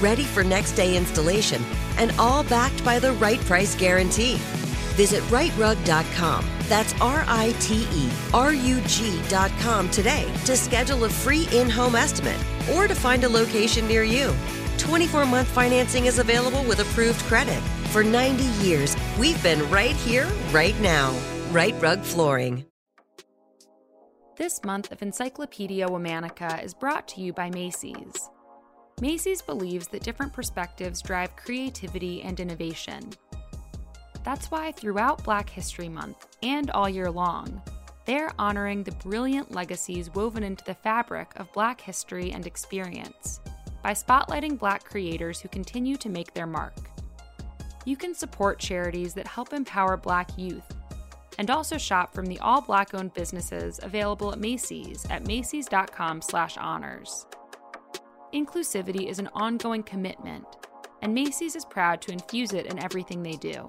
ready for next day installation, and all backed by the right price guarantee. Visit riterug.com. That's R I T E R U G.com today to schedule a free in home estimate or to find a location near you. 24 month financing is available with approved credit. For 90 years, we've been right here, right now. Rite Rug Flooring. This month of Encyclopedia Womanica is brought to you by Macy's. Macy's believes that different perspectives drive creativity and innovation. That's why throughout Black History Month and all year long, they're honoring the brilliant legacies woven into the fabric of Black history and experience by spotlighting Black creators who continue to make their mark. You can support charities that help empower Black youth and also shop from the all black owned businesses available at Macy's at macys.com/honors. Inclusivity is an ongoing commitment, and Macy's is proud to infuse it in everything they do.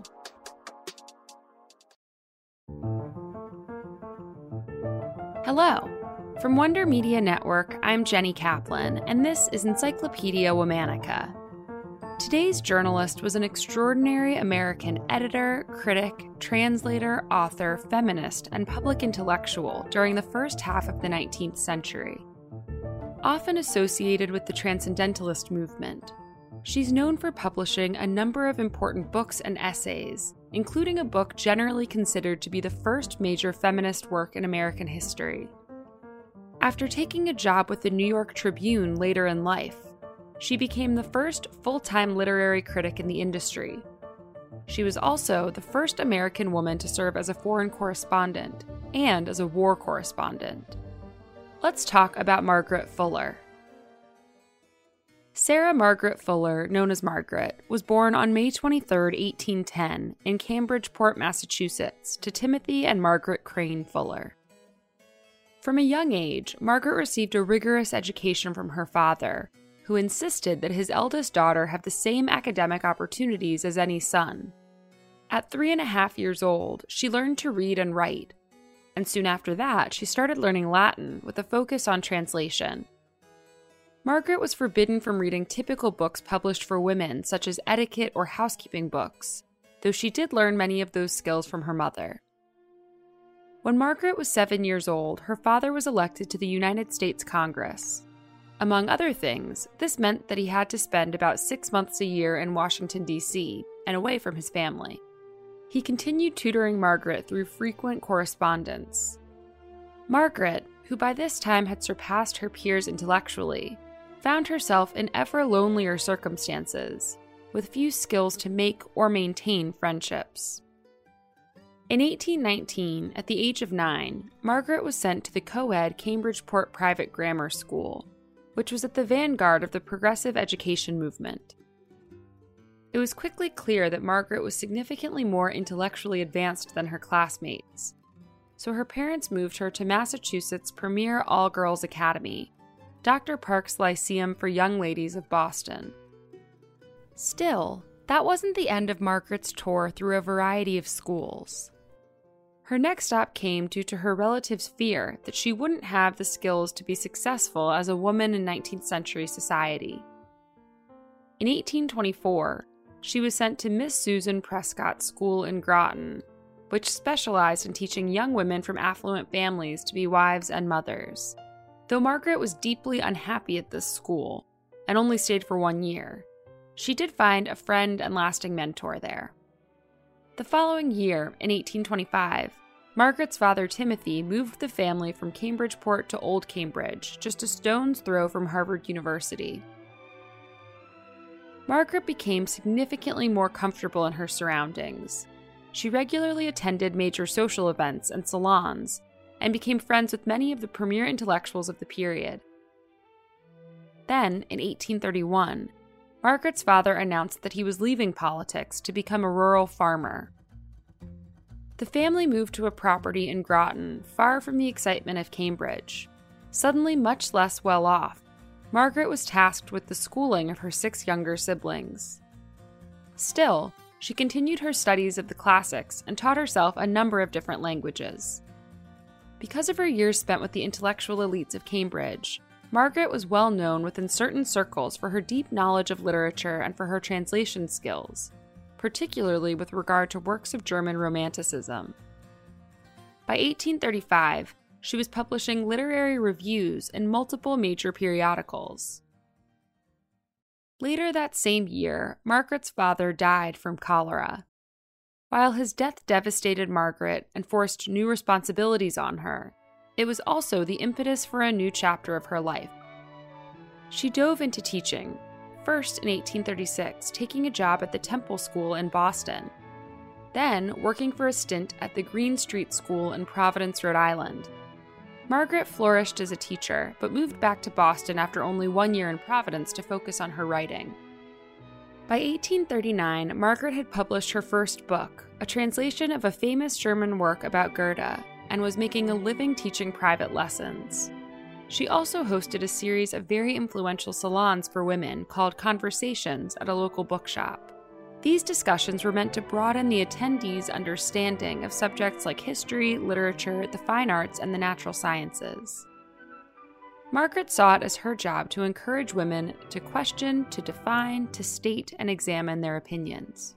Hello. From Wonder Media Network, I'm Jenny Kaplan, and this is Encyclopedia Womanica. Today's journalist was an extraordinary American editor, critic, translator, author, feminist, and public intellectual during the first half of the 19th century. Often associated with the Transcendentalist movement, she's known for publishing a number of important books and essays, including a book generally considered to be the first major feminist work in American history. After taking a job with the New York Tribune later in life, she became the first full time literary critic in the industry. She was also the first American woman to serve as a foreign correspondent and as a war correspondent. Let's talk about Margaret Fuller. Sarah Margaret Fuller, known as Margaret, was born on May 23, 1810, in Cambridgeport, Massachusetts, to Timothy and Margaret Crane Fuller. From a young age, Margaret received a rigorous education from her father, who insisted that his eldest daughter have the same academic opportunities as any son. At three and a half years old, she learned to read and write, and soon after that, she started learning Latin with a focus on translation. Margaret was forbidden from reading typical books published for women, such as etiquette or housekeeping books, though she did learn many of those skills from her mother. When Margaret was seven years old, her father was elected to the United States Congress. Among other things, this meant that he had to spend about six months a year in Washington, D.C., and away from his family. He continued tutoring Margaret through frequent correspondence. Margaret, who by this time had surpassed her peers intellectually, found herself in ever lonelier circumstances, with few skills to make or maintain friendships. In 1819, at the age of nine, Margaret was sent to the co ed Cambridgeport Private Grammar School, which was at the vanguard of the progressive education movement. It was quickly clear that Margaret was significantly more intellectually advanced than her classmates, so her parents moved her to Massachusetts' premier all girls academy, Dr. Park's Lyceum for Young Ladies of Boston. Still, that wasn't the end of Margaret's tour through a variety of schools. Her next stop came due to her relatives' fear that she wouldn't have the skills to be successful as a woman in 19th century society. In 1824, she was sent to Miss Susan Prescott's school in Groton, which specialized in teaching young women from affluent families to be wives and mothers. Though Margaret was deeply unhappy at this school and only stayed for one year, she did find a friend and lasting mentor there. The following year, in 1825, Margaret's father Timothy moved the family from Cambridgeport to Old Cambridge, just a stone's throw from Harvard University. Margaret became significantly more comfortable in her surroundings. She regularly attended major social events and salons and became friends with many of the premier intellectuals of the period. Then, in 1831, Margaret's father announced that he was leaving politics to become a rural farmer. The family moved to a property in Groton, far from the excitement of Cambridge. Suddenly much less well off, Margaret was tasked with the schooling of her six younger siblings. Still, she continued her studies of the classics and taught herself a number of different languages. Because of her years spent with the intellectual elites of Cambridge, Margaret was well known within certain circles for her deep knowledge of literature and for her translation skills, particularly with regard to works of German Romanticism. By 1835, she was publishing literary reviews in multiple major periodicals. Later that same year, Margaret's father died from cholera. While his death devastated Margaret and forced new responsibilities on her, it was also the impetus for a new chapter of her life. She dove into teaching, first in 1836, taking a job at the Temple School in Boston, then working for a stint at the Green Street School in Providence, Rhode Island. Margaret flourished as a teacher, but moved back to Boston after only one year in Providence to focus on her writing. By 1839, Margaret had published her first book, a translation of a famous German work about Goethe, and was making a living teaching private lessons. She also hosted a series of very influential salons for women called Conversations at a local bookshop. These discussions were meant to broaden the attendees' understanding of subjects like history, literature, the fine arts, and the natural sciences. Margaret saw it as her job to encourage women to question, to define, to state, and examine their opinions.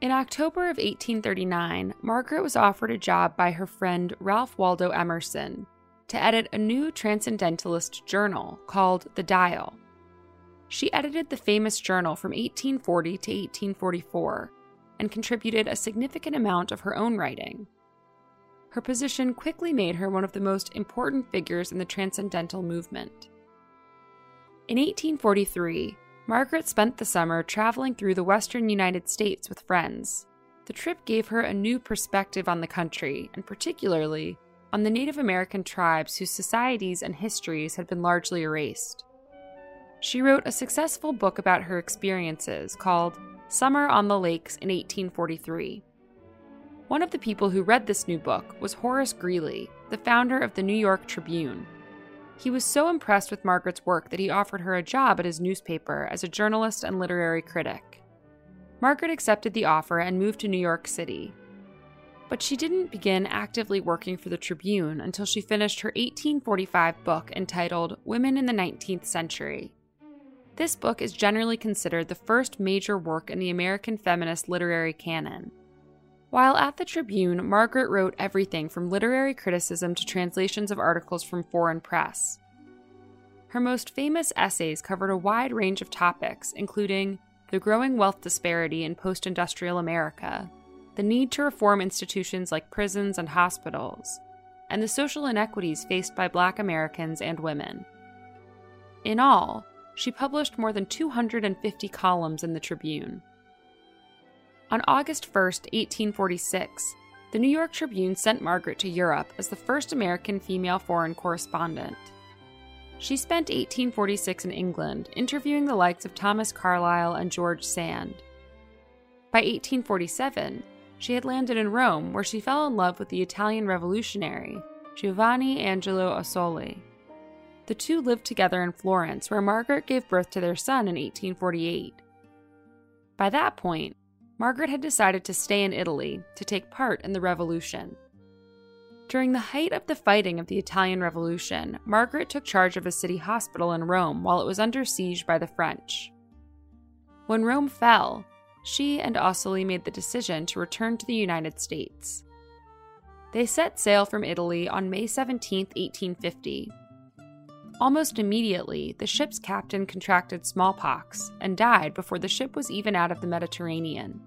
In October of 1839, Margaret was offered a job by her friend Ralph Waldo Emerson to edit a new transcendentalist journal called The Dial. She edited the famous journal from 1840 to 1844 and contributed a significant amount of her own writing. Her position quickly made her one of the most important figures in the transcendental movement. In 1843, Margaret spent the summer traveling through the western United States with friends. The trip gave her a new perspective on the country, and particularly on the Native American tribes whose societies and histories had been largely erased. She wrote a successful book about her experiences called Summer on the Lakes in 1843. One of the people who read this new book was Horace Greeley, the founder of the New York Tribune. He was so impressed with Margaret's work that he offered her a job at his newspaper as a journalist and literary critic. Margaret accepted the offer and moved to New York City. But she didn't begin actively working for the Tribune until she finished her 1845 book entitled Women in the Nineteenth Century this book is generally considered the first major work in the American feminist literary canon. While at the Tribune, Margaret wrote everything from literary criticism to translations of articles from foreign press. Her most famous essays covered a wide range of topics, including the growing wealth disparity in post industrial America, the need to reform institutions like prisons and hospitals, and the social inequities faced by Black Americans and women. In all, she published more than 250 columns in the Tribune. On August 1, 1846, the New York Tribune sent Margaret to Europe as the first American female foreign correspondent. She spent 1846 in England, interviewing the likes of Thomas Carlyle and George Sand. By 1847, she had landed in Rome, where she fell in love with the Italian revolutionary, Giovanni Angelo Ossoli. The two lived together in Florence, where Margaret gave birth to their son in 1848. By that point, Margaret had decided to stay in Italy to take part in the revolution. During the height of the fighting of the Italian Revolution, Margaret took charge of a city hospital in Rome while it was under siege by the French. When Rome fell, she and Ossoli made the decision to return to the United States. They set sail from Italy on May 17, 1850. Almost immediately, the ship's captain contracted smallpox and died before the ship was even out of the Mediterranean.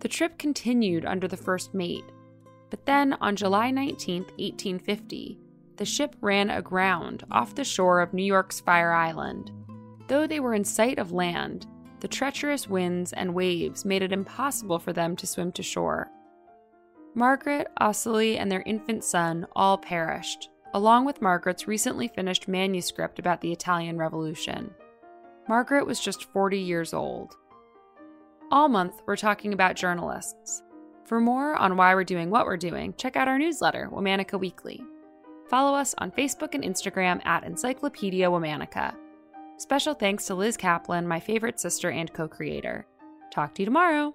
The trip continued under the first mate, but then on July 19, 1850, the ship ran aground off the shore of New York's Fire Island. Though they were in sight of land, the treacherous winds and waves made it impossible for them to swim to shore. Margaret, Ossoli, and their infant son all perished, along with Margaret's recently finished manuscript about the Italian Revolution. Margaret was just 40 years old. All month, we're talking about journalists. For more on why we're doing what we're doing, check out our newsletter, Womanica Weekly. Follow us on Facebook and Instagram at Encyclopedia Womanica. Special thanks to Liz Kaplan, my favorite sister and co creator. Talk to you tomorrow.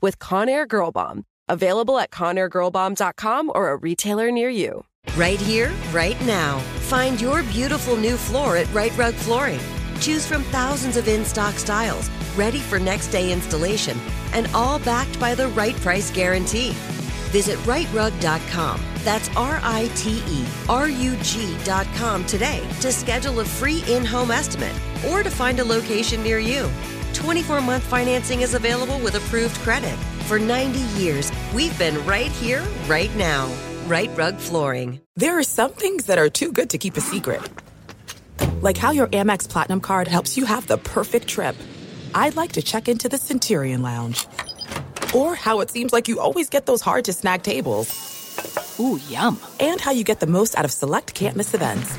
with Conair Girl Bomb. Available at ConairGirlBomb.com or a retailer near you. Right here, right now. Find your beautiful new floor at Rite Rug Flooring. Choose from thousands of in stock styles, ready for next day installation, and all backed by the right price guarantee. Visit riterug.com. That's R I T E R U G.com today to schedule a free in home estimate or to find a location near you. 24 month financing is available with approved credit. For 90 years, we've been right here, right now. Rite Rug Flooring. There are some things that are too good to keep a secret. Like how your Amex Platinum card helps you have the perfect trip. I'd like to check into the Centurion Lounge. Or how it seems like you always get those hard to snag tables. Ooh, yum. And how you get the most out of select can't miss events.